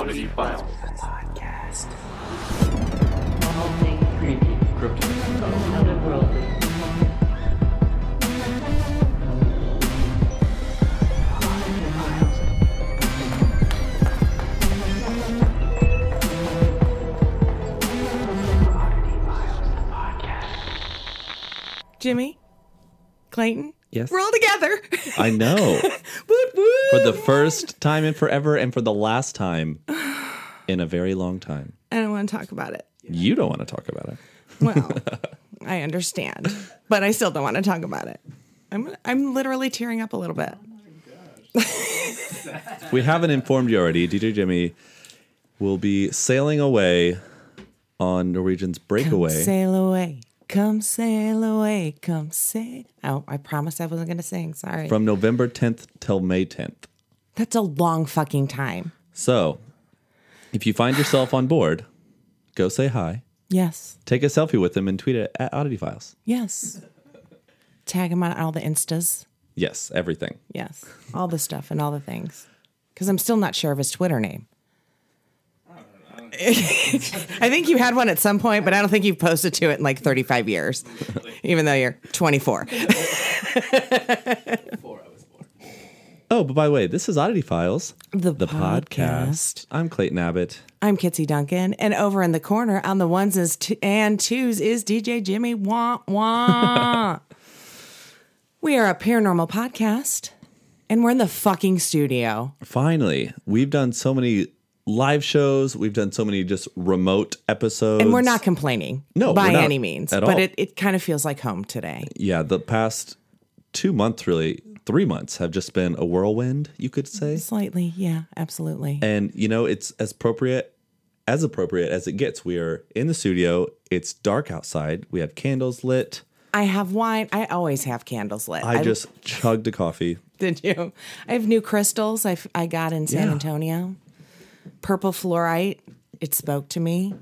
Oddity Files. Podcast. All things creepy, cryptic, otherworldly. Jimmy, Clayton. Yes. We're all together. I know. woot woot. for the first time in forever and for the last time in a very long time. I don't want to talk about it. You don't want to talk about it. Well, I understand, but I still don't want to talk about it. I'm I'm literally tearing up a little bit. We haven't informed you already. DJ Jimmy will be sailing away on Norwegian's breakaway. Come sail away. Come sail away. Come sail. Oh, I promised I wasn't going to sing. Sorry. from November 10th till May 10th. That's a long fucking time. So, if you find yourself on board, go say hi, Yes. take a selfie with him, and tweet it at Oddity Files. Yes. Tag him on all the instas. Yes, everything. Yes. All the stuff and all the things. Because I'm still not sure of his Twitter name. I think you had one at some point, but I don't think you've posted to it in like 35 years, even though you're 24. Oh, but by the way, this is Oddity Files, The podcast. podcast. I'm Clayton Abbott. I'm Kitsy Duncan, and over in the corner on the ones and t- and twos is DJ Jimmy Wah Wah. we are a paranormal podcast, and we're in the fucking studio. Finally, we've done so many live shows. We've done so many just remote episodes. And we're not complaining No, by any means, at but all. it, it kind of feels like home today. Yeah, the past two months, really, three months have just been a whirlwind, you could say. Slightly, yeah, absolutely. And, you know, it's as appropriate as appropriate as it gets. We are in the studio. It's dark outside. We have candles lit. I have wine. I always have candles lit. I just chugged a coffee. did you? I have new crystals. I I got in San Yeah. Antonio. Purple fluorite. It spoke to me.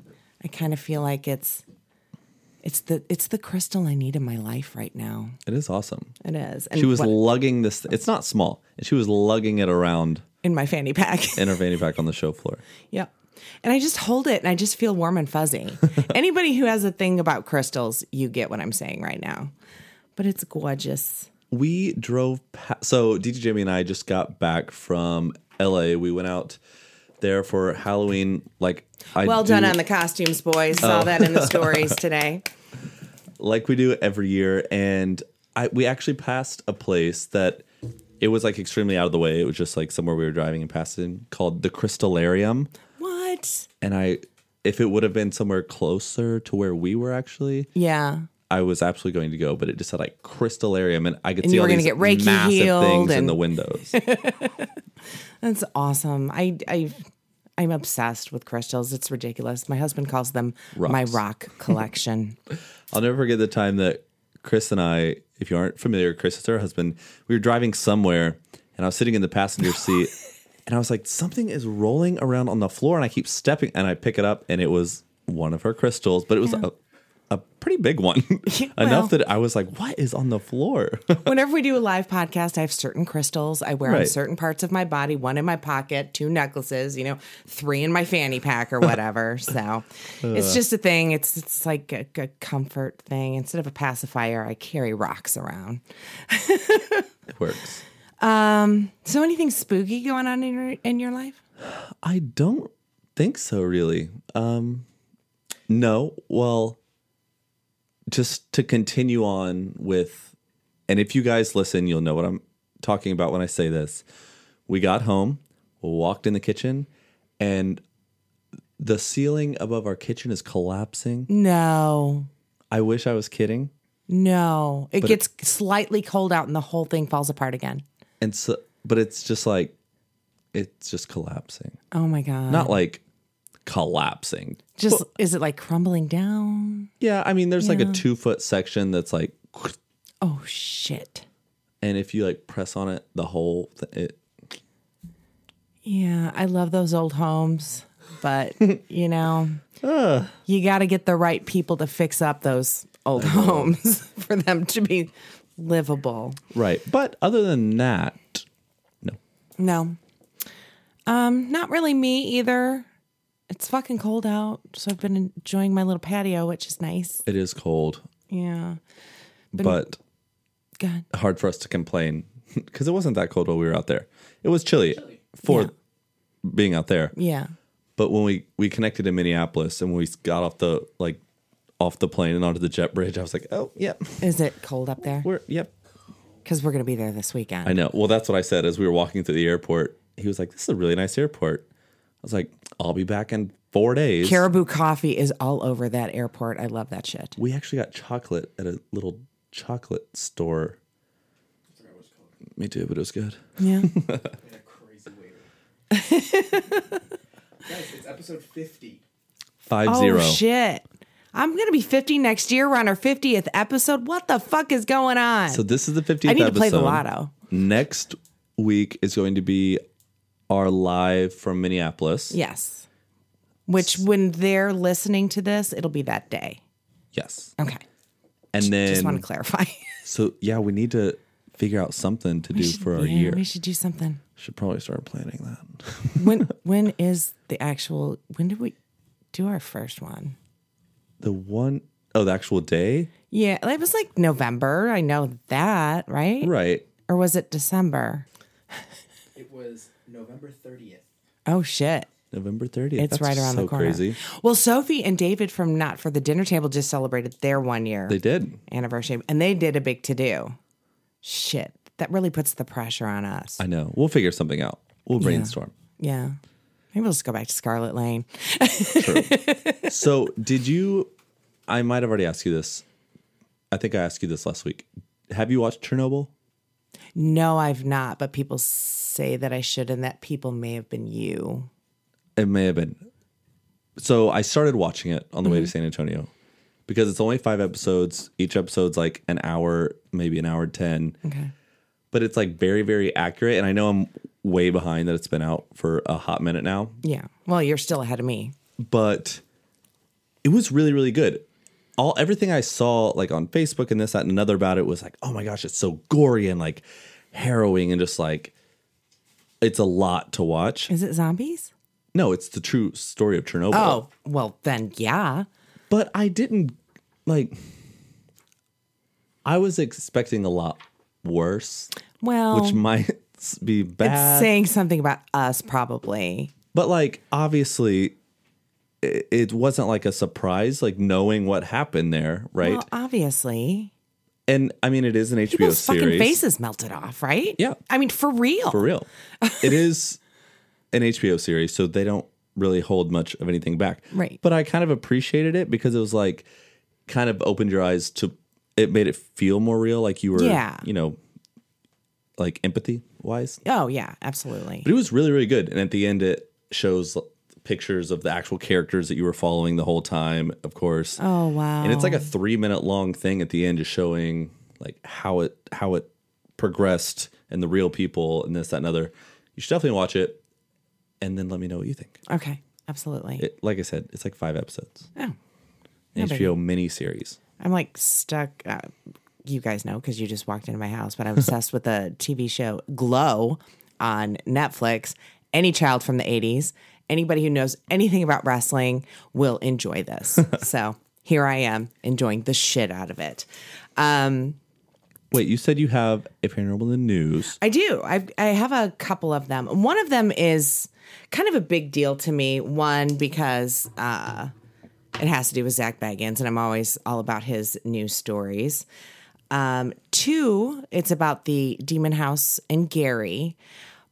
I kind of feel like it's it's the it's the crystal I need in my life right now. It is awesome. It is. And She was what- lugging this. It's not small. And she was lugging it around in my fanny pack. in her fanny pack on the show floor. Yep. And I just hold it and I just feel warm and fuzzy. Anybody who has a thing about crystals, you get what I'm saying right now. But it's gorgeous. we drove past, so DJ Jimmy and I just got back from LA. We went out there for Halloween. Like I Well do, done on the costumes, boys. Oh. Saw that in the stories today. Like we do every year, and I we actually passed a place that it was like extremely out of the way. It was just like somewhere we were driving and passing called the Crystalarium, What? and I if it would have been somewhere closer to where we were actually. Yeah. I was absolutely going to go, but it just said like Crystalarium, and I could And see all these get Reiki massive things in the windows. That's awesome. I I I'm obsessed with crystals. It's ridiculous. My husband calls them my rock collection. I'll never forget the time that Chris and I, if you aren't familiar, Chris is her husband. We were driving somewhere, and I was sitting in the passenger seat, and I was like, something is rolling around on the floor, and I keep stepping, and I pick it up, and it was one of her crystals, but it was a, a pretty big one, well- enough that I was like, what is on the floor? Whenever we do a live podcast, I have certain crystals I wear on certain parts of my body, one in my pocket, two necklaces, you know, three in my fanny pack or whatever. so it's just a thing. It's it's like a, a comfort thing. Instead of a pacifier, I carry rocks around. it works. Um, So anything spooky going on in your in your life? I don't think so, really. Um, no. Well, just to continue on with, and if you guys listen, you'll know what I'm talking about when I say this. We got home, walked in the kitchen, and the ceiling above our kitchen is collapsing. No. I wish I was kidding. No. It gets slightly cold out and the whole thing falls apart again. And so, but it's just like, it's just collapsing. Oh my god. Not like collapsing. just is it like crumbling down? Yeah, I mean, there's like a two foot section that's like, Oh shit. and if you like press on it, the whole th- it. Yeah, I love those old homes, but you know, you got to get the right people to fix up those old homes for them to be livable. Right, but other than that, no. No. Um, not really me either. It's fucking cold out, so I've been enjoying my little patio, which is nice. It is cold, Yeah. but God. hard for us to complain because it wasn't that cold while we were out there. It was chilly, for Yeah. being out there. Yeah. But when we we connected in Minneapolis and we got off the like off the plane and onto the jet bridge, I was like, "Oh, yep, Is it cold up there? we're yep." Because we're going to be there this weekend. I know. Well, that's what I said as we were walking through the airport. He was like, "This is a really nice airport." I was like, "I'll be back in four days." Caribou coffee is all over that airport. I love that shit. we actually got chocolate at a little chocolate store. Me too, but it was good. Yeah. in a crazy waiter. Guys, it's episode 50. Five oh, zero. shit. I'm going to be 50 next year. We're on our 50th episode. What the fuck is going on? So this is the 50th I need to episode. play the lotto. Next week is going to be our live from Minneapolis. Yes. Which, when they're listening to this, it'll be that day. Yes. Okay. And then I Just want to clarify. so yeah, we need to figure out something to do for our yeah, year. We should do something. Should probably start planning that. When when is the actual when did we do our first one? The one oh, the actual day? Yeah, it was like November. I know that, right? Right. Or was it December? It was November 30th. Oh shit. November 30th. It's That's right around so the corner. crazy. Well, Sophie and David from Not for the Dinner Table just celebrated their one year They did. anniversary and they did a big to do. Shit. That really puts the pressure on us. I know. We'll figure something out. We'll brainstorm. yeah. Maybe we'll just go back to Scarlet Lane. True. So, did you I might have already asked you this. I think I asked you this last week. Have you watched Chernobyl? No, I've not, but people say that I should and that people may have been you. It may have been. So I started watching it on the Mm-hmm. way to San Antonio because it's only five episodes. Each episode's like an hour, maybe an hour 10. Okay. But it's like very, very accurate. And I know I'm way behind that it's been out for a hot minute now. Yeah. Well, you're still ahead of me. But it was really, really good. All everything I saw like on Facebook and this, that, and another about it was like, oh my gosh, it's so gory and like harrowing and just like it's a lot to watch. Is it zombies? No, it's the true story of Chernobyl. Oh, well, then, yeah. but I didn't like. I was expecting a lot worse, Well, which might be it's bad. saying something about us, probably. but like, obviously, it, it wasn't like a surprise. Like knowing what happened there, right? Well, obviously. And I mean, it is an HBO People's series fucking faces melted off, right? Yeah. I mean, for real. for real. it is an HBO series, so they don't really hold much of anything back. Right. But I kind of appreciated it because it was like kind of opened your eyes to it made it feel more real, like you were Yeah. you know like empathy wise. Oh, yeah, absolutely. But it was really, really good. And at the end it shows pictures of the actual characters that you were following the whole time, of course. Oh, wow. And it's like a three minute long thing at the end, just showing like how it how it progressed and the real people and this, that, and other. You should definitely watch it and then let me know what you think. Okay, absolutely. It, like I said, it's like five episodes. oh, No HBO mini series. I'm like stuck. Uh, you guys know because you just walked into my house, but I'm obsessed with the TV show Glow on Netflix. Any child from the 80s, anybody who knows anything about wrestling will enjoy this. so here I am enjoying the shit out of it. Um, Wait, you said you have a paranormal in the news. I do. I I have a couple of them. One of them is kind of a big deal to me. One because uh, it has to do with Zak Bagans, and I'm always all about his news stories. Um, two, it's about the Demon House in Gary.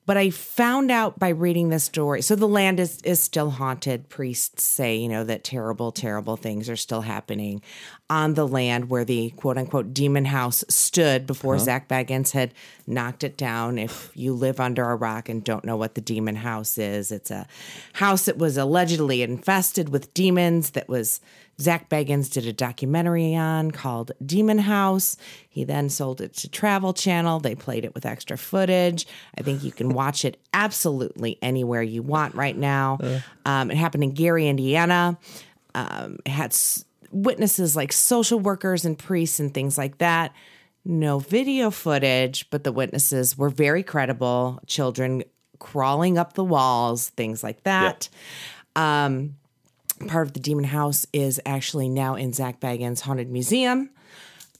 But I found out by reading this story. So the land is is still haunted. Priests say, you know, that terrible, terrible things are still happening on the land where the quote unquote demon house stood before uh-huh. Zak Bagans had knocked it down. If you live under a rock and don't know what the demon house is, it's a house that was allegedly infested with demons that was Zak Bagans did a documentary on called Demon House. He then sold it to Travel Channel. They played it with extra footage. I think you can watch it absolutely anywhere you want right now. Um, it happened in Gary, Indiana. Um, it had s- witnesses like social workers and priests and things like that. No video footage, but the witnesses were very credible. Children crawling up the walls, things like that. Um, part of the demon house is actually now in Zak Bagans' haunted museum.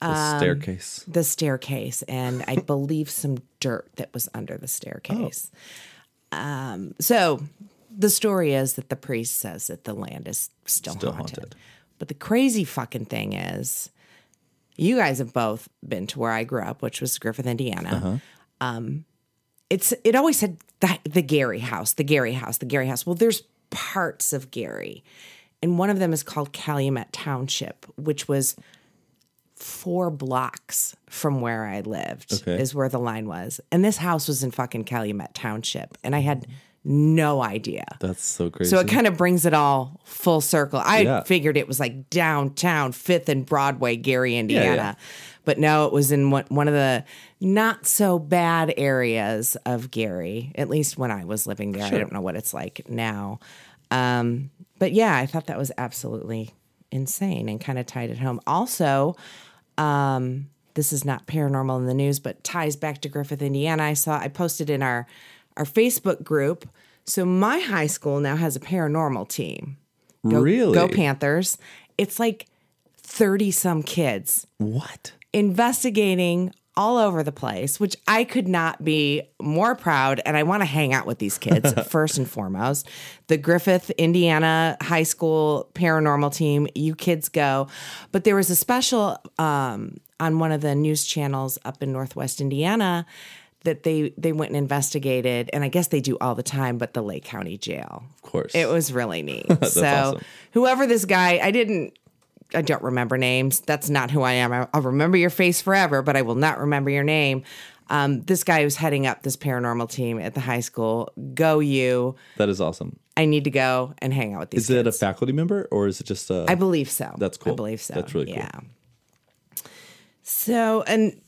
The Um, staircase. the staircase and I believe some dirt that was under the staircase. Um, so the story is that the priest says that the land is still, Still haunted. haunted. But the crazy fucking thing is, you guys have both been to where I grew up, which was Griffith, Indiana. Um, it's it always said the, the Gary House, the Gary House, the Gary House. Well, there's parts of Gary, and one of them is called Calumet Township, which was four blocks from where I lived Okay. is where the line was. And this house was in fucking Calumet Township. And I had no idea. That's so crazy. So it kind of brings it all full circle. I Yeah. figured it was like downtown, Fifth and Broadway, Gary, Indiana. yeah. But no, it was in one, one of the not so bad areas of Gary, at least when I was living there. I don't know what it's like now. Um, but yeah, I thought that was absolutely insane and kind of tied it home. Also, um, this is not paranormal in the news, but ties back to Griffith, Indiana. I saw I posted in our our Facebook group. So my high school now has a paranormal team. Go, Really? Go Panthers. It's like 30 some kids what? investigating all over the place, which I could not be more proud. And I want to hang out with these kids first and foremost. The Griffith, Indiana High School paranormal team, you kids go. But there was a special um, on one of the news channels up in Northwest Indiana that they they went and investigated, and I guess they do all the time, but the Lake County Jail. Of course. It was really neat. so awesome. whoever this guy, I didn't. I don't remember names. That's not who I am. I- I'll remember your face forever, but I will not remember your name. Um, this guy who's heading up this paranormal team at the high school. Go you! that is awesome. I need to go and hang out with these. Is it a faculty member or is it just a? I believe so. That's cool. I believe so. That's really cool. Yeah. So and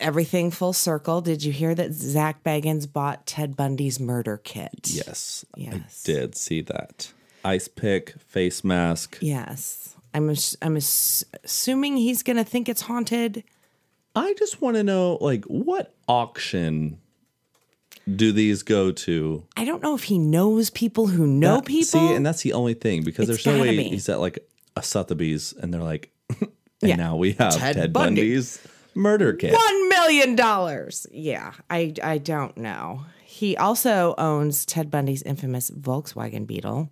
everything full circle. Did you hear that Zak Bagans bought Ted Bundy's murder kit? yes, Yes. I did see that. Ice pick, face mask. Yes. I'm I'm assuming he's gonna think it's haunted. I just want to know, like, what auction do these go to? I don't know if he knows people who know That- people. See, and that's the only thing because It's there's no way be. he's at like a Sotheby's and they're like, and Yeah. now we have Ted Ted, Bundy. Bundy's murder kit. One million dollars. Yeah, I I don't know. He also owns Ted Bundy's infamous Volkswagen Beetle.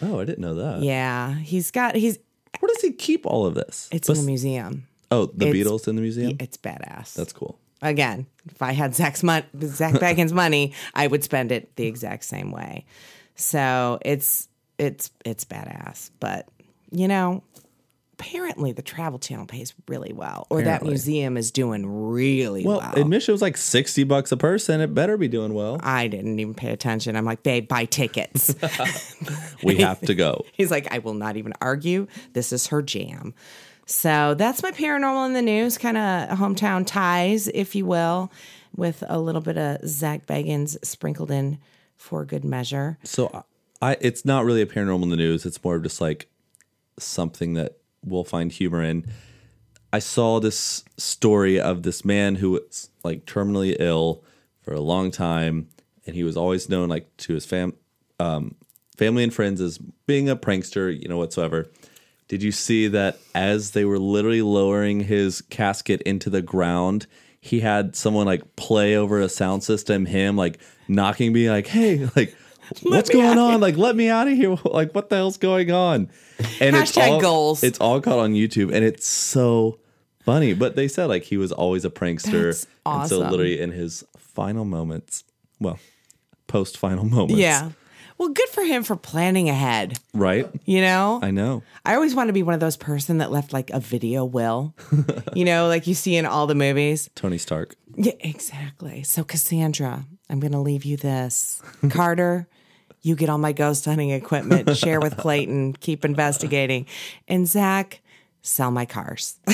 Oh, I didn't know that. Yeah, he's got he's Where does he keep all of this? it's in the museum. Oh, the it's- Beetle's in the museum. It's badass. That's cool. again, if I had Zak's mon- Zak Bagans' money, I would spend it the exact same way. So it's it's it's badass. But you know, apparently the Travel Channel pays really well, or that museum is doing really Well, well. admission was like sixty bucks a person. It better be doing well. I didn't even pay attention. I'm like, babe, buy tickets. We have to go. He's like, I will not even argue. This is her jam. So that's my paranormal in the news, kind of hometown ties, if you will, with a little bit of Zak Bagans sprinkled in for good measure. So I, it's not really a paranormal in the news. It's more of just like something that we'll find humor in. I saw this story of this man who was like terminally ill for a long time, and he was always known like to his fam, um, family and friends as being a prankster, you know, whatsoever. Did you see that as they were literally lowering his casket into the ground, he had someone like play over a sound system, him like knocking me, like, "Hey, like, what's going on? Like, let me out of here! Like, what the hell's going on?" And it's all goals. it's all caught on YouTube, and it's so funny. But they said like he was always a prankster, That's and so literally in his final moments, well, post final moments, Yeah. Well, good for him for planning ahead. right. You know, I know. I always want to be one of those person that left like a video will, you know, like you see in all the movies. Tony Stark. Yeah, exactly. So, Cassandra, I'm going to leave you this. Carter, you get all my ghost hunting equipment, share with Clayton, keep investigating. And Zach, sell my cars.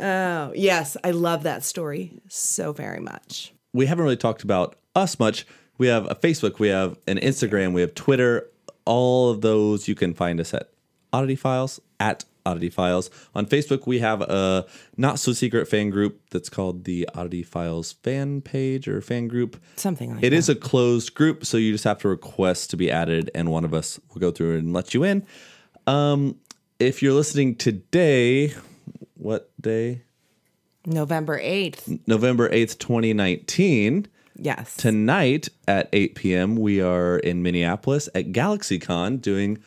oh, yes. I love that story so very much. we haven't really talked about us much. We have a Facebook, we have an Instagram, we have Twitter. All of those you can find us at Oddity Files at Oddity Files. On Facebook, we have a not so secret fan group that's called the Oddity Files fan page or fan group. Something like It that. is a closed group, so you just have to request to be added, and one of us will go through and let you in. Um, if you're listening today, what day? November 8th. November 8th, 2019. Yes. Tonight at 8 p.m., we are in Minneapolis at GalaxyCon doing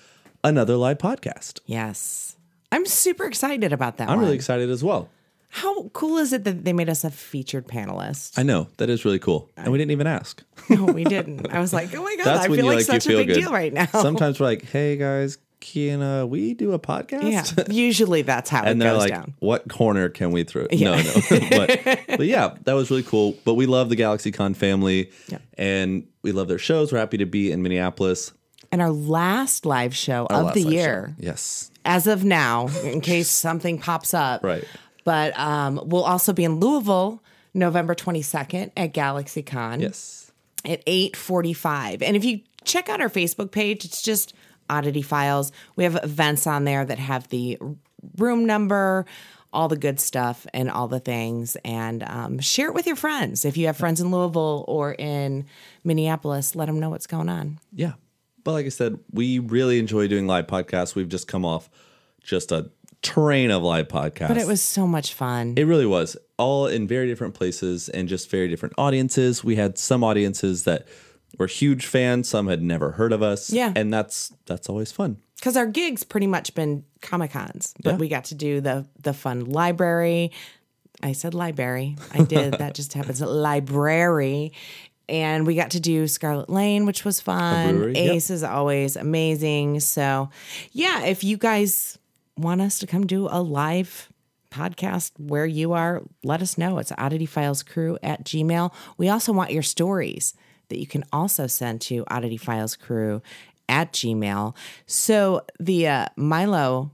another live podcast. yes. I'm super excited about that I'm one. really excited as well. How cool is it that they made us a featured panelist? I know that is really cool, and we didn't even ask. no, we didn't. I was like, oh my God, That's I feel you like like such a big good. deal right now. Sometimes we're like, "Hey guys, can uh, we do a podcast?" Yeah. Usually that's how it and they're goes like, down. "What corner can we throw?" Yeah. No, no. but, but yeah, that was really cool. But we love the GalaxyCon family, Yeah. and we love their shows. We're happy to be in Minneapolis. And our last live show Our of the year, show. yes, as of now, in case something pops up. Right. But um, we'll also be in Louisville November 22nd at GalaxyCon. yes, at 8:45. And if you check out our Facebook page, it's just Oddity Files. We have events on there that have the room number, all the good stuff, and all the things. And um, share it with your friends. If you have friends in Louisville or in Minneapolis, let them know what's going on. yeah. But like I said, we really enjoy doing live podcasts. We've just come off just a train of live podcasts. But it was so much fun. It really was. All in very different places and just very different audiences. We had some audiences that were huge fans, some had never heard of us. Yeah. And that's that's always fun. because our gigs pretty much been comic cons but Yeah. we got to do the the fun library i said library i did that just happens library and we got to do scarlet lane which was fun. brewery, yep. ace is always amazing. So yeah if you guys want us to come do a live podcast where you are let us know. It's oddity files crew at gmail. We also want your stories that you can also send to oddity files crew at gmail. So the uh, milo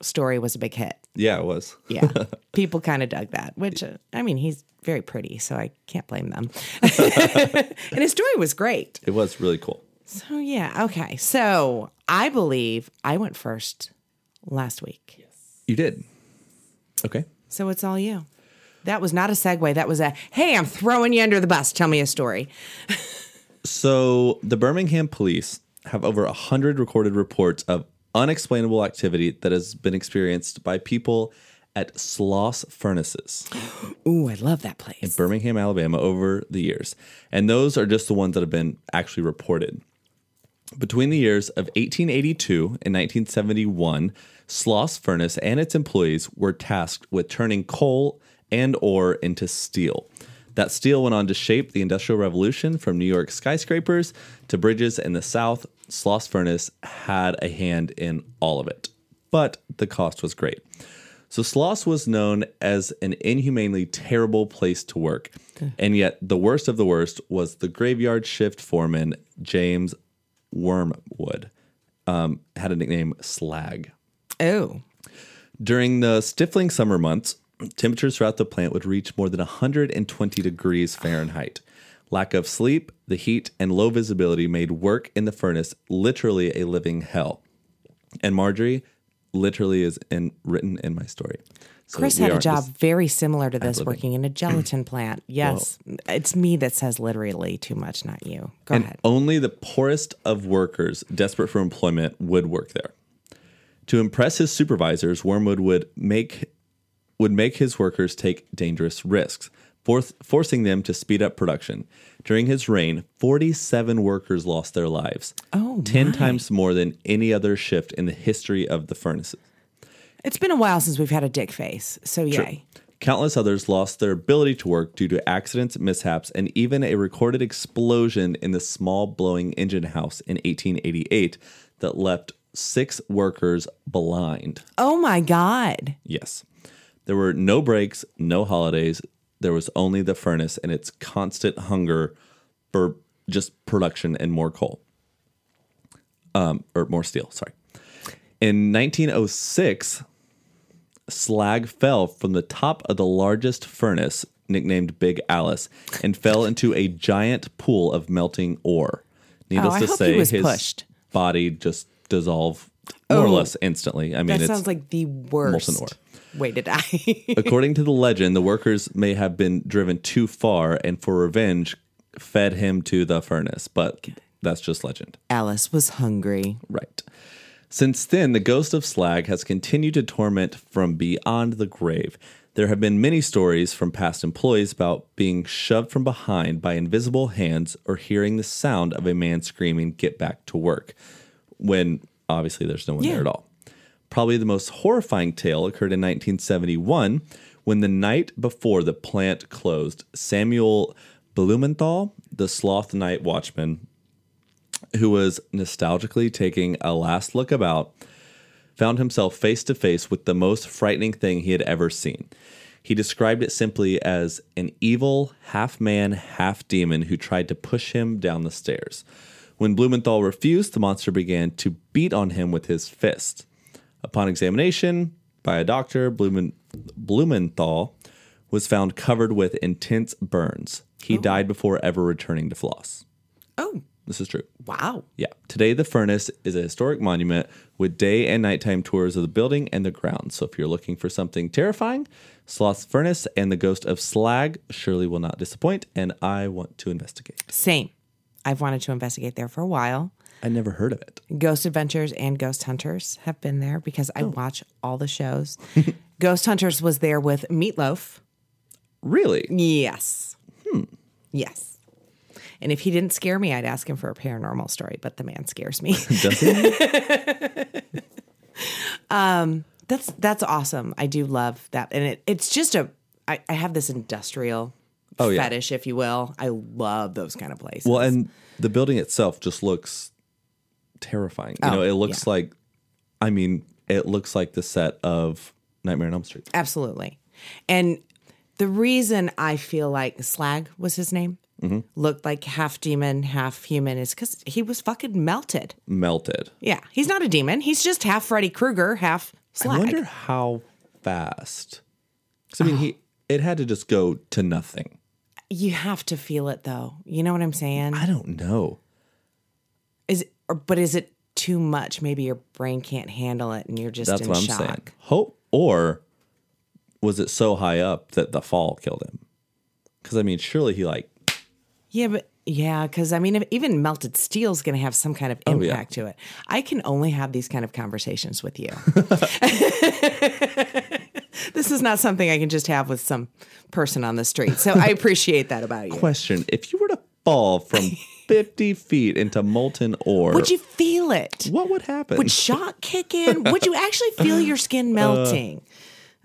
story was a big hit Yeah, it was. yeah people kind of dug that which uh, i mean he's very pretty so i can't blame them and his story was great It was really cool. so yeah okay so i believe i went first last week You did. Okay. So it's all you. That was not a segue. That was a, hey, I'm throwing you under the bus. Tell me a story. So the Birmingham police have over a hundred recorded reports of unexplainable activity that has been experienced by people at Sloss Furnaces. Ooh, I love that place. In Birmingham, Alabama, over the years. And those are just the ones that have been actually reported. Between the years of 1882 and 1971, Sloss Furnace and its employees were tasked with turning coal and ore into steel. That steel went on to shape the Industrial Revolution from New York skyscrapers to bridges in the South. Sloss Furnace had a hand in all of it, but the cost was great. So Sloss was known as an inhumanely terrible place to work. And yet the worst of the worst was the graveyard shift foreman, James Wormwood. Um, had a nickname Slag. Oh, During the stifling summer months, temperatures throughout the plant would reach more than 120 degrees Fahrenheit. Lack of sleep, the heat, and low visibility made work in the furnace literally a living hell. And Marjorie literally is in, written in my story. So Chris had a job very similar to this, working in a gelatin plant. Yes, it's me that says literally too much, not you. Go and ahead. only the poorest of workers desperate for employment would work there. To impress his supervisors, Wormwood would make would make his workers take dangerous risks, forth, forcing them to speed up production. During his reign, 47 workers lost their lives. Oh, 10 my. times more than any other shift in the history of the furnaces. It's been a while since we've had a dick face, so yay. Countless others lost their ability to work due to accidents, mishaps, and even a recorded explosion in the small blowing engine house in 1888 that left six workers blind. Oh my God. Yes. There were no breaks, no holidays. There was only the furnace and its constant hunger for just production and more coal. Um, or more steel, sorry. In 1906, slag fell from the top of the largest furnace, nicknamed Big Alice, and fell into a giant pool of melting ore. Needless Oh, to say, his pushed. body just dissolved more or Oh. less instantly. I mean, That sounds like the worst way to die. According to the legend, the workers may have been driven too far and for revenge fed him to the furnace, but that's just legend. Alice was hungry. Right. Since then, the ghost of Slag has continued to torment from beyond the grave. There have been many stories from past employees about being shoved from behind by invisible hands or hearing the sound of a man screaming, Get back to work, when obviously there's no one Yeah. there at all. Probably the most horrifying tale occurred in 1971 when the night before the plant closed, Samuel Blumenthal, the Sloss night watchman, who was nostalgically taking a last look about, found himself face to face with the most frightening thing he had ever seen. He described it simply as an evil, half man, half demon who tried to push him down the stairs. When Blumenthal refused, the monster began to beat on him with his fist. Upon examination by a doctor, Blumen, Blumenthal was found covered with intense burns. He oh. died before ever returning to Sloss. Oh, This is true. wow. Yeah. Today, the furnace is a historic monument with day and nighttime tours of the building and the grounds. So, if you're looking for something terrifying, Sloss Furnace and the Ghost of Slag surely will not disappoint. And I want to investigate. Same. I've wanted to investigate there for a while. I never heard of it. Ghost Adventures and Ghost Hunters have been there because Oh. I watch all the shows. Ghost Hunters was there with Meatloaf. Really? Yes. Hmm. Yes. And if he didn't scare me, I'd ask him for a paranormal story, but the man scares me. Does he? that's that's awesome. I do love that. And it, it's just a I, I have this industrial Oh, yeah. fetish, if you will. I love those kind of places. well, and the building itself just looks terrifying. You Oh, know, it looks yeah. like, I mean, it looks like the set of Nightmare on Elm Street. Absolutely. And the reason I feel like Slag was his name, Mm-hmm. looked like half demon, half human, is because he was fucking melted. Melted. Yeah, he's not a demon. He's just half Freddy Krueger, half Slag. I wonder how fast. 'Cause, I mean, he it had to just go to nothing. You have to feel it though. You know what I'm saying? I don't know. Is it, or, but is it too much? Maybe your brain can't handle it, and you're just That's in what I'm shock. saying. Hope or was it so high up that the fall killed him? Because I mean, surely he like Yeah, but yeah, because I mean, if, even melted steel is going to have some kind of Oh, yeah. impact to it. I can only have these kind of conversations with you. this is not something I can just have with some person on the street. So I appreciate that about you. question: If you were to fall from 50 feet into molten ore, Would you feel it? what would happen? Would shock kick in? Would you actually feel your skin uh, melting?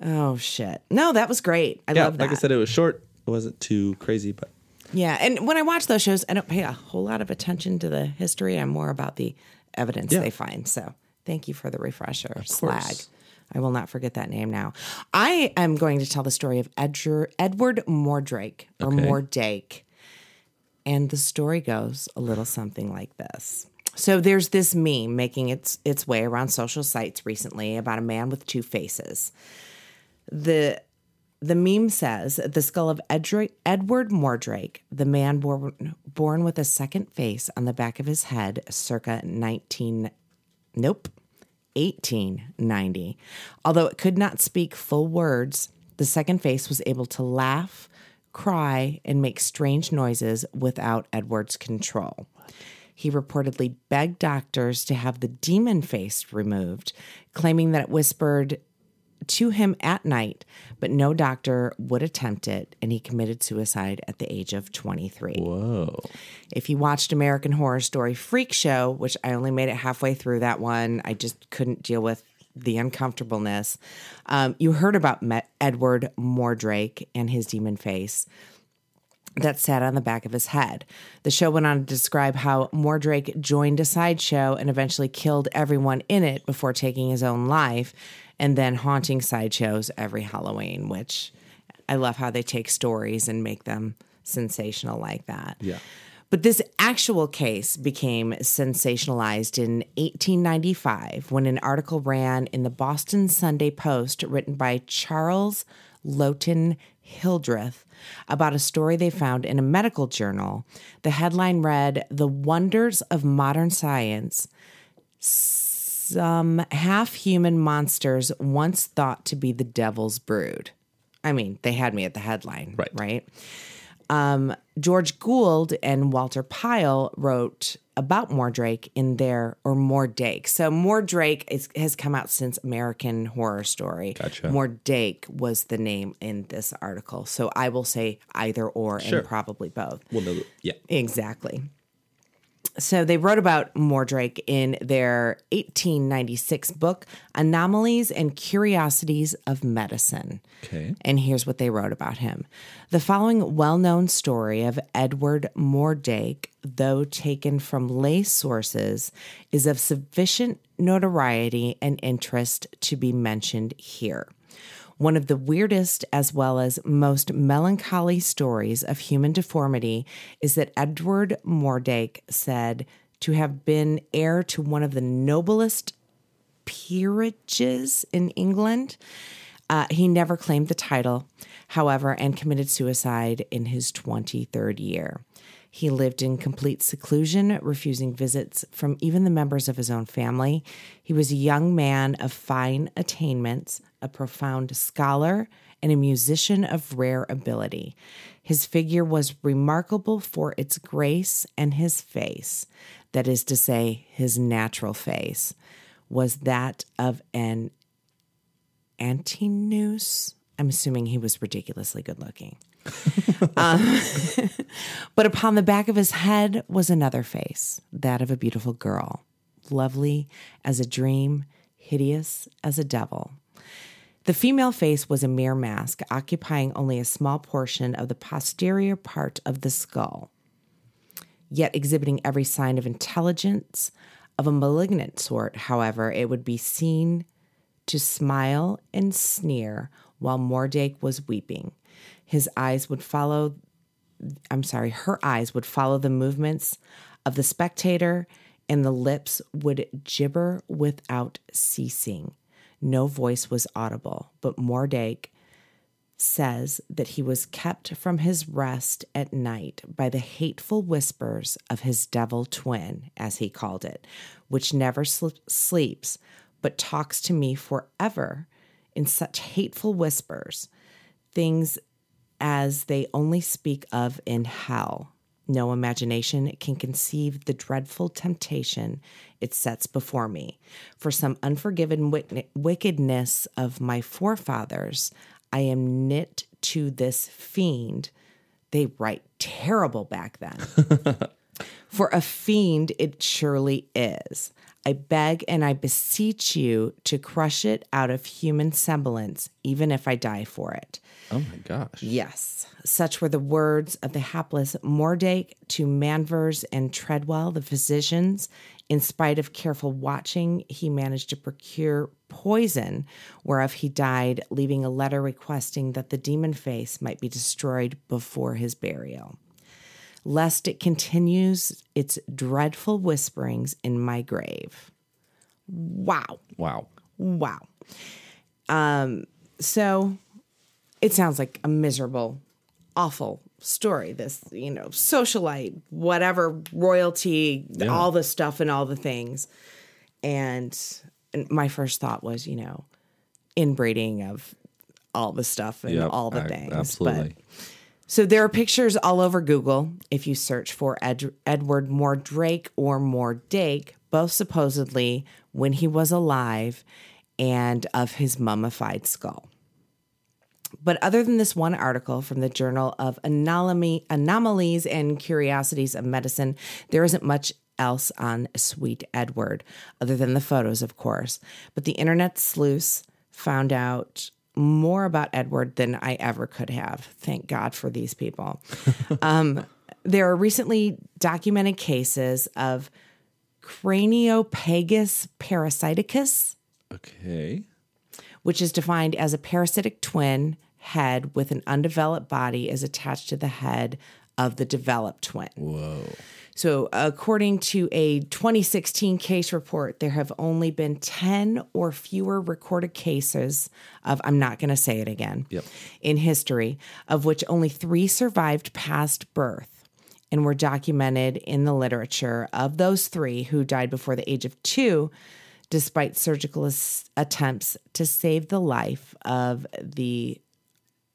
oh shit! No, that was great. I yeah, love that. like I said, it was short. It wasn't too crazy, but Yeah, and when I watch those shows, I don't pay a whole lot of attention to the history. I'm more about the evidence Yeah. they find. So thank you for the refresher. course. Slag. I will not forget that name now. I am going to tell the story of Edger, Edward Mordrake or Okay. Mordake. And the story goes a little something like this. So there's this meme making its its way around social sites recently about a man with two faces. The the meme says the skull of Edra- Edward Mordrake, the man born born with a second face on the back of his head, circa 19 nope 1890. Although it could not speak full words, the second face was able to laugh, cry, and make strange noises without Edward's control. He reportedly begged doctors to have the demon face removed, claiming that it whispered to him at night, but no doctor would attempt it, and he committed suicide at the age of 23. whoa, If you watched American Horror Story Freak Show, which I only made it halfway through that one, I just couldn't deal with the uncomfortableness. Um, you heard about Me- Edward Mordrake and his demon face that sat on the back of his head. The show went on to describe how Mordrake joined a sideshow and eventually killed everyone in it before taking his own life and then haunting sideshows every Halloween, which I love how they take stories and make them sensational like that. Yeah. But this actual case became sensationalized in 1895 when an article ran in the Boston Sunday Post written by Charles Lotin Hildreth about a story they found in a medical journal. The headline read The Wonders of Modern Science some half human monsters once thought to be the devil's brood. I mean, they had me at the headline, Right. Right. Um, George Gould and Walter Pyle wrote about Mordrake in their or Mordake. So Mordrake is, has come out since American Horror Story. Gotcha. Mordake was the name in this article. So I will say either or Sure. and probably both. Well, no, yeah. Exactly. So they wrote about Mordrake in their 1896 book, Anomalies and Curiosities of Medicine. Okay. And here's what they wrote about him. The following well known story of Edward Mordrake, though taken from lay sources, is of sufficient notoriety and interest to be mentioned here. One of the weirdest as well as most melancholy stories of human deformity is that Edward Mordrake said to have been heir to one of the noblest peerages in England. Uh, he never claimed the title, however, and committed suicide in his 23rd year. He lived in complete seclusion, refusing visits from even the members of his own family. He was a young man of fine attainments, a profound scholar, and a musician of rare ability. His figure was remarkable for its grace, and his face, that is to say, his natural face, was that of an Antinous. I'm assuming he was ridiculously good looking. um, but upon the back of his head was another face, that of a beautiful girl, lovely as a dream, hideous as a devil. The female face was a mere mask, occupying only a small portion of the posterior part of the skull, yet exhibiting every sign of intelligence. Of a malignant sort, however, it would be seen to smile and sneer while Mordrake was weeping. His eyes would follow, I'm sorry, her eyes would follow the movements of the spectator, and the lips would gibber without ceasing. No voice was audible, but Mordrake says that he was kept from his rest at night by the hateful whispers of his devil twin, as he called it, which never sl- sleeps, but talks to me forever in such hateful whispers, things as they only speak of in hell. No imagination can conceive the dreadful temptation it sets before me. For some unforgiven wick- wickedness of my forefathers, I am knit to this fiend. They write terrible back then. For a fiend, it surely is. I beg and I beseech you to crush it out of human semblance, even if I die for it. Oh my gosh. Yes, such were the words of the hapless Mordake to Manvers and Treadwell, the physicians. In spite of careful watching, he managed to procure poison, whereof he died, leaving a letter requesting that the demon face might be destroyed before his burial, lest it continues its dreadful whisperings in my grave. Wow. Wow. Wow. Um, so it sounds like a miserable, awful story. This, you know, socialite, whatever, royalty, all the stuff and all the things. And, and my first thought was, you know, inbreeding of all the stuff and Yep, all the I- things. absolutely. But so there are pictures all over Google if you search for Ed- Edward Mordrake or Mordake, both supposedly when he was alive and of his mummified skull. But other than this one article from the Journal of Anomaly, Anomalies and Curiosities of Medicine, there isn't much else on Sweet Edward, other than the photos, of course. But the internet sleuths found out more about Edward than I ever could have. Thank God for these people. um, there are recently documented cases of Craniopagus parasiticus Okay. which is defined as a parasitic twin head with an undeveloped body is attached to the head of the developed twin. Whoa. So, according to a 2016 case report, there have only been 10 or fewer recorded cases of, I'm not going to say it again, Yep. in history, of which only three survived past birth and were documented in the literature. Of those three who died before the age of two, despite surgical attempts to save the life of the,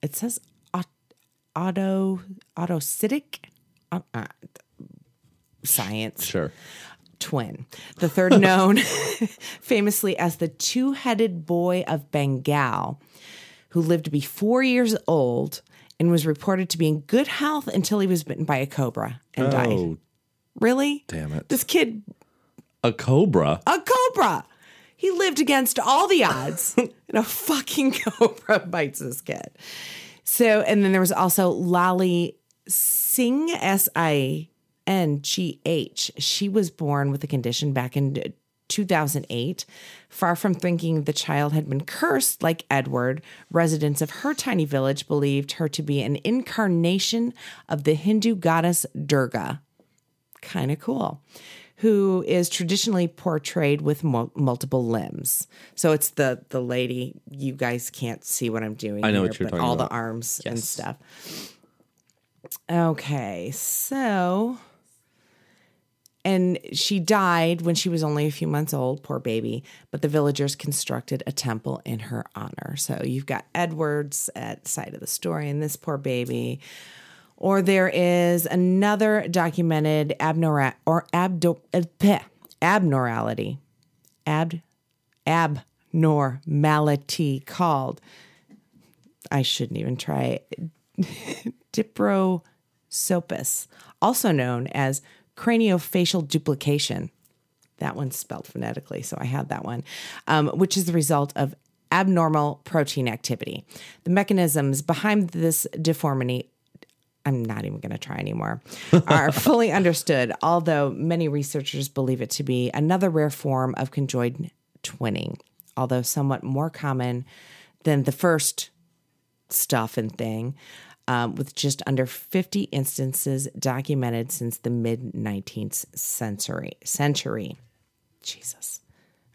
it says aut- auto, autocytic uh, uh, science Sure. twin. The third known famously as the two headed boy of Bengal, who lived to be four years old and was reported to be in good health until he was bitten by a cobra and oh. died. Oh, Really? damn it. This kid, A cobra. a cobra. He lived against all the odds, and a fucking cobra bites this kid. So, and then there was also Lali Singh, S I N G H. She was born with a condition back in 2008. Far from thinking the child had been cursed like Edward, residents of her tiny village believed her to be an incarnation of the Hindu goddess Durga kind of cool, who is traditionally portrayed with mul- multiple limbs. So it's the the lady. You guys can't see what I'm doing. I know here, what you're but talking all about. the arms and stuff. Okay, so. And she died when she was only a few months old, poor baby. But the villagers constructed a temple in her honor. So you've got Edwards at side of the story and this poor baby. Or there is another documented abnora- or abdo- uh, abnormality, ab abnormality called. I shouldn't even try. Diprosopus, also known as craniofacial duplication. That one's spelled phonetically, so I had that one, um, which is the result of abnormal protein activity. The mechanisms behind this deformity I'm not even going to try anymore, are fully understood, although many researchers believe it to be another rare form of conjoined twinning, although somewhat more common than the first stuff and thing, um, with just under 50 instances documented since the mid 19th century. Century, Jesus.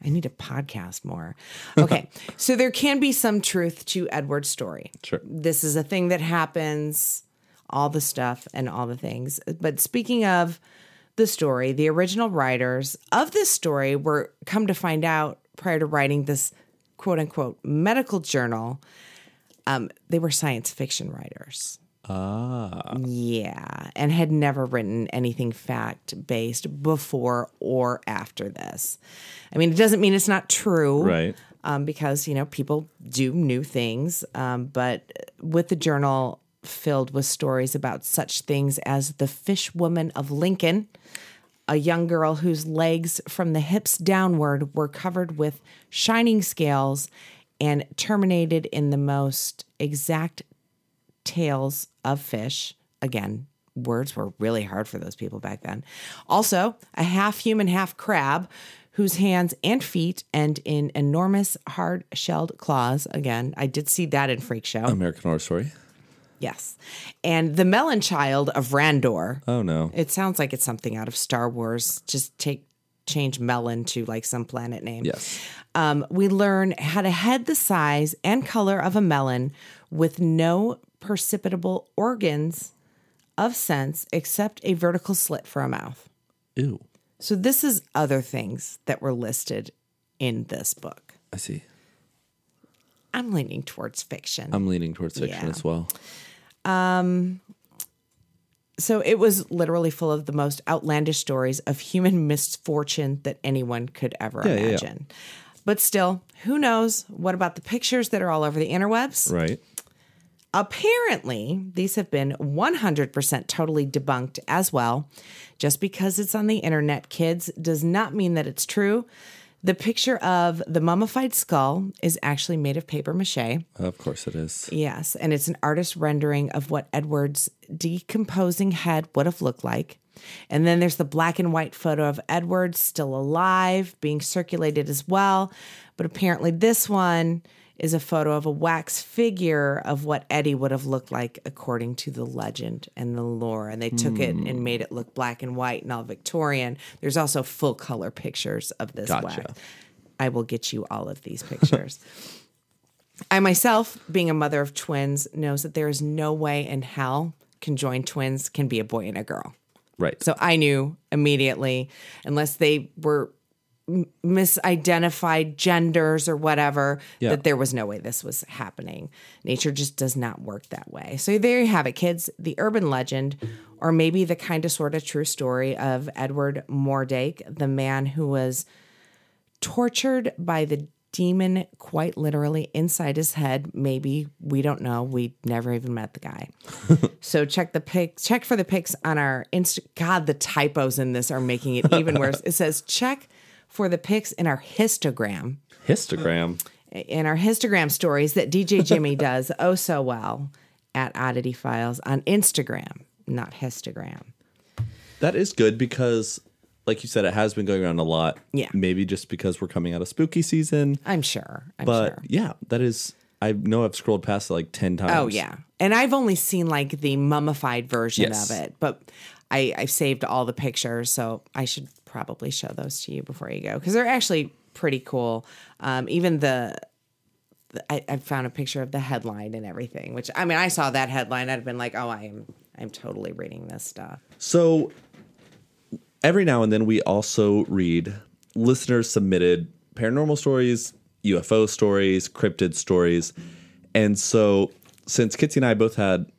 I need to podcast more. Okay, so there can be some truth to Edward's story. Sure. This is a thing that happens, all the stuff and all the things. But speaking of the story, the original writers of this story were come to find out prior to writing this quote unquote medical journal, um, they were science fiction writers. Ah. Yeah. And had never written anything fact based before or after this. I mean, it doesn't mean it's not true Right. um, because you know people do new things. Um, but with the journal filled with stories about such things as the fish woman of Lincoln, a young girl whose legs from the hips downward were covered with shining scales and terminated in the most exact tails of fish. Again, words were really hard for those people back then. Also, a half human, half crab whose hands and feet end in enormous hard shelled claws. Again, I did see that in Freak Show. American Horror Story. yes. And the melon child of Randor. Oh no. It sounds like it's something out of Star Wars. Just take change melon to like some planet name. Yes. Um, we learn how to head the size and color of a melon with no perceptible organs of sense except a vertical slit for a mouth. Ew. So this is other things that were listed in this book. I see. I'm leaning towards fiction. I'm leaning towards fiction Yeah. as well. Um so it was literally full of the most outlandish stories of human misfortune that anyone could ever Yeah, yeah, yeah. But still, who knows? What about the pictures that are all over the interwebs? Right. Apparently, these have been 100% totally debunked as well. Just because it's on the internet, kids, does not mean that it's true. The picture of the mummified skull is actually made of paper mache. Of course it is. Yes, and it's an artist rendering of what Edward's decomposing head would have looked like. And then there's the black and white photo of Edward still alive being circulated as well. But apparently, this one is a photo of a wax figure of what Eddie would have looked like according to the legend and the lore. And they took it and hmm. made it look black and white and all Victorian. There's also full color pictures of this Gotcha. wax. I will get you all of these pictures. I myself, being a mother of twins, knows that there is no way in hell conjoined twins can be a boy and a girl. Right. So I knew immediately, unless they were misidentified genders or whatever Yeah. that there was no way this was happening. Nature just does not work that way. So there you have it, kids. The urban legend, or maybe the kind of sort of true story of Edward Mordake, the man who was tortured by the demon quite literally inside his head. Maybe we don't know. We never even met the guy. So check the pic check for the pics on our insta god the typos in this are making it even worse. It says check for the pics in our histogram. Histogram. in our histogram stories that dj jimmy does oh so well at oddity files on instagram not histogram. That is good because, like you said, it has been going around a lot. Yeah. Maybe just because we're coming out of spooky season. i'm sure i'm But sure yeah, that is. I know I've scrolled past it like 10 times. Oh yeah, and I've only seen like the mummified version Yes. of it, but I I've saved all the pictures, so I should probably show those to you before you go because they're actually pretty cool. Um, even the, I, I found a picture of the headline and everything, which I mean I saw that headline, I'd have been like, oh, I am I'm totally reading this stuff. So every now and then we also read listeners submitted paranormal stories, UFO stories, cryptid stories. And so since Kitsy and I both had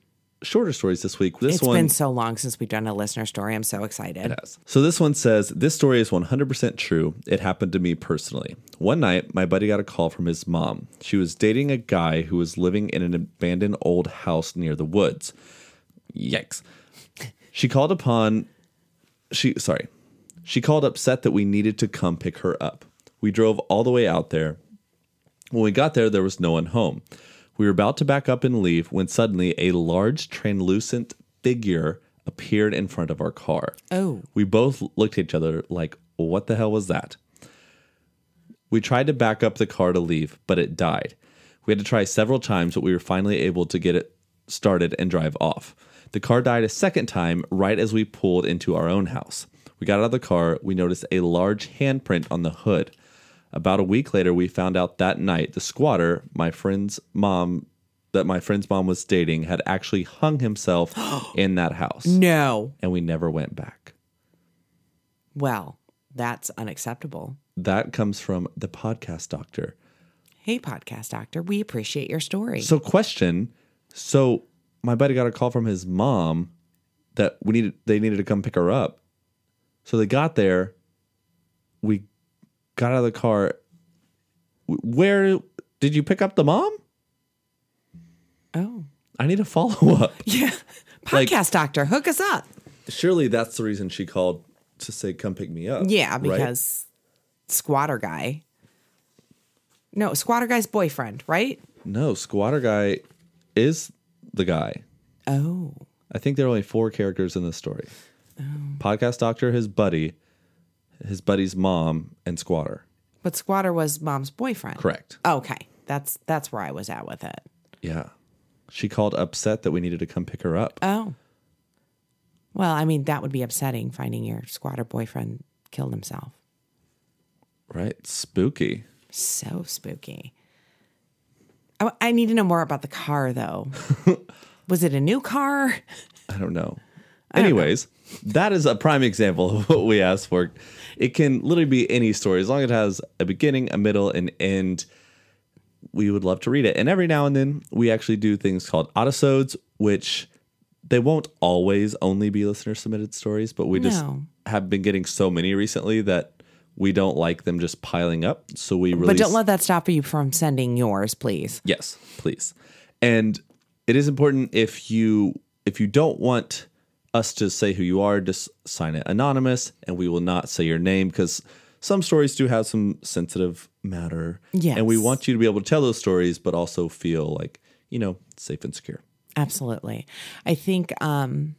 shorter stories this week, this It's one It's been so long since we've done a listener story. I'm so excited. So this one says, This story is 100% true. It happened to me personally. One night, my buddy got a call from his mom. She was dating a guy who was living in an abandoned old house near the woods. Yikes. She called upon, she, sorry, she called upset that we needed to come pick her up. We drove all the way out there. When we got there, there was no one home. We were about to back up and leave when suddenly a large translucent figure appeared in front of our car. Oh. We both looked at each other like, what the hell was that? We tried to back up the car to leave, but it died. We had to try several times, but we were finally able to get it started and drive off. The car died a second time right as we pulled into our own house. We got out of the car, we noticed a large handprint on the hood. About a week later, we found out that night the squatter, my friend's mom, that my friend's mom was dating, had actually hung himself in that house. No. And we never went back. Well, that's unacceptable. That comes from the podcast doctor. Hey, podcast doctor, we appreciate your story. So, question. So, my buddy got a call from his mom that we needed. They needed to come pick her up. So they got there. We got out of the car. Where did you pick up the mom? oh. I need a follow up. Yeah. Like- Podcast doctor, hook us up. Surely that's the reason she called to say, "Come pick me up." Yeah, right? because squatter guy. No, squatter guy's boyfriend, right? no, squatter guy is the guy. Oh. I think there are only four characters in this story. Podcast doctor, his buddy, his buddy's mom, and squatter. But squatter was mom's boyfriend. Correct. Okay. That's that's where I was at with it. Yeah. She called upset that we needed to come pick her up. Oh. Well, I mean, that would be upsetting finding your squatter boyfriend killed himself. Right. Spooky. So spooky. I, I need to know more about the car, though. was it a new car? I don't know. Anyways, that is a prime example of what we asked for. It can literally be any story as long as it has a beginning, a middle, and end. We would love to read it. And every now and then we actually do things called autosodes, which they won't always only be listener submitted stories, but we just have been getting so many recently that we don't like them just piling up. So we release But don't let that stop you from sending yours, please. Yes, please. And it is important if you if you don't want us to say who you are, just sign it anonymous and we will not say your name because some stories do have some sensitive matter. Yes. And we want you to be able to tell those stories, but also feel like, you know, safe and secure. Absolutely. I think um,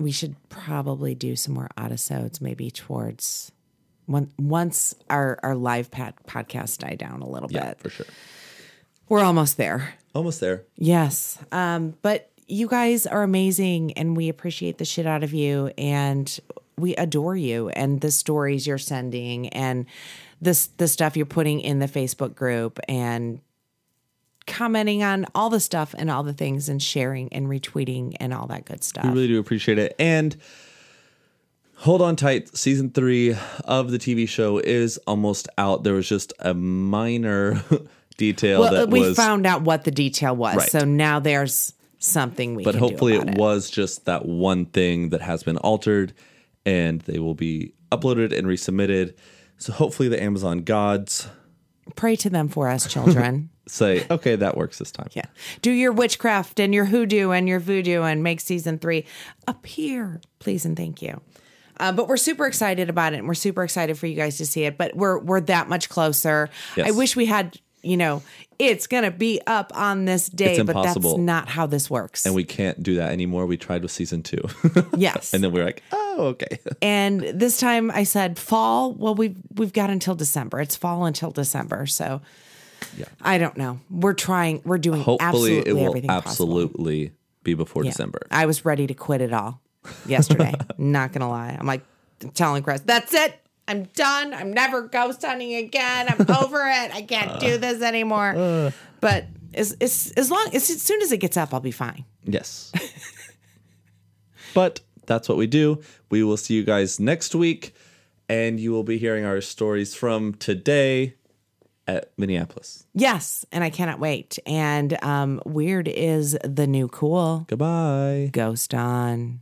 we should probably do some more autosodes maybe towards once our, our live pat, podcast die down a little Yeah, bit. for sure. We're almost there. Almost there. Yes. Um, but you guys are amazing and we appreciate the shit out of you and we adore you and the stories you're sending and this the stuff you're putting in the Facebook group and commenting on all the stuff and all the things and sharing and retweeting and all that good stuff. We really do appreciate it. And hold on tight. Season three of the TV show is almost out. There was just a minor detail Well, that we was, found out what the detail was, Right. so now there's something we. but can hopefully it about was just that one thing that has been altered, and they will be uploaded and resubmitted. So hopefully the Amazon gods Pray to them for us, children. say, okay, that works this time. yeah, do your witchcraft and your hoodoo and your voodoo and make season three appear, please and thank you. Uh, but we're super excited about it, and we're super excited for you guys to see it. But we're we're that much closer. Yes. I wish we had, you know, it's gonna be up on this day, It's but that's not how this works. And we can't do that anymore. We tried with season two. yes, and then we are like, oh, okay. and this time I said fall. Well, we've we've got until December. It's fall until December, so Yeah. I don't know. We're trying. We're doing Hopefully absolutely it will everything possible. absolutely be before Yeah. December. I was ready to quit it all yesterday. Not gonna lie. I'm like telling Chris, "That's it. I'm done. I'm never ghost hunting again. I'm over it. I can't do this anymore." but as, as as long as, as soon as it gets up, I'll be fine. Yes. but that's what we do. We will see you guys next week, and you will be hearing our stories from today at Minneapolis. Yes, and I cannot wait. And um, weird is the new cool. Goodbye. Ghost on.